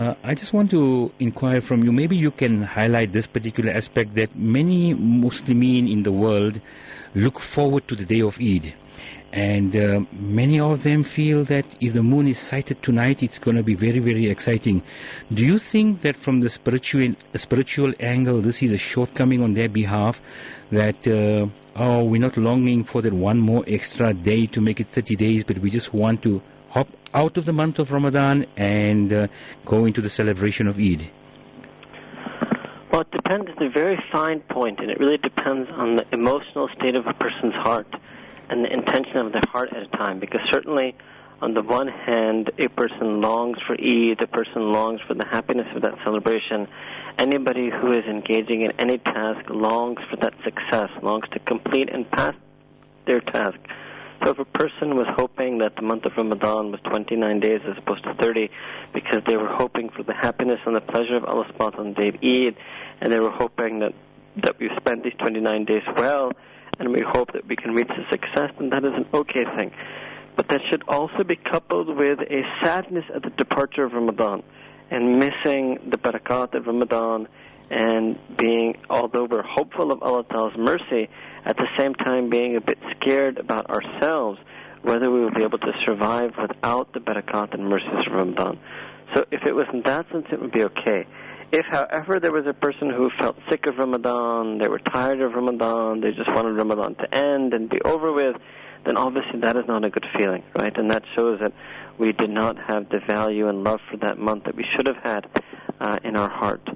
Uh, I just want to inquire from you. Maybe you can highlight this particular aspect that many Muslimin in the world look forward to the day of Eid. And uh, many of them feel that if the moon is sighted tonight, it's going to be very, very exciting. Do you think that from the spiritual spiritual angle, this is a shortcoming on their behalf? That uh, oh, we're not longing for that one more extra day to make it 30 days, but we just want to hop out of the month of Ramadan and uh, go into the celebration of Eid. Well, it depends. It's a very fine point, and it really depends on the emotional state of a person's heart and the intention of their heart at a time. Because certainly, on the one hand, a person longs for Eid, a person longs for the happiness of that celebration. Anybody who is engaging in any task longs for that success, longs to complete and pass their task. So if a person was hoping that the month of Ramadan was 29 days as opposed to 30 because they were hoping for the happiness and the pleasure of Allah subhanahu on the day of Eid, and they were hoping that, that we spent these 29 days well, and we hope that we can reach the success, then that is an okay thing. But that should also be coupled with a sadness at the departure of Ramadan and missing the barakat of Ramadan and being, although we're hopeful of Allah Ta'ala's mercy, at the same time being a bit scared about ourselves, whether we will be able to survive without the barakat and mercies of Ramadan. So if it was in that sense, it would be okay. If, however, there was a person who felt sick of Ramadan, they were tired of Ramadan, they just wanted Ramadan to end and be over with, then obviously that is not a good feeling, right? And that shows that we did not have the value and love for that month that we should have had uh, in our heart.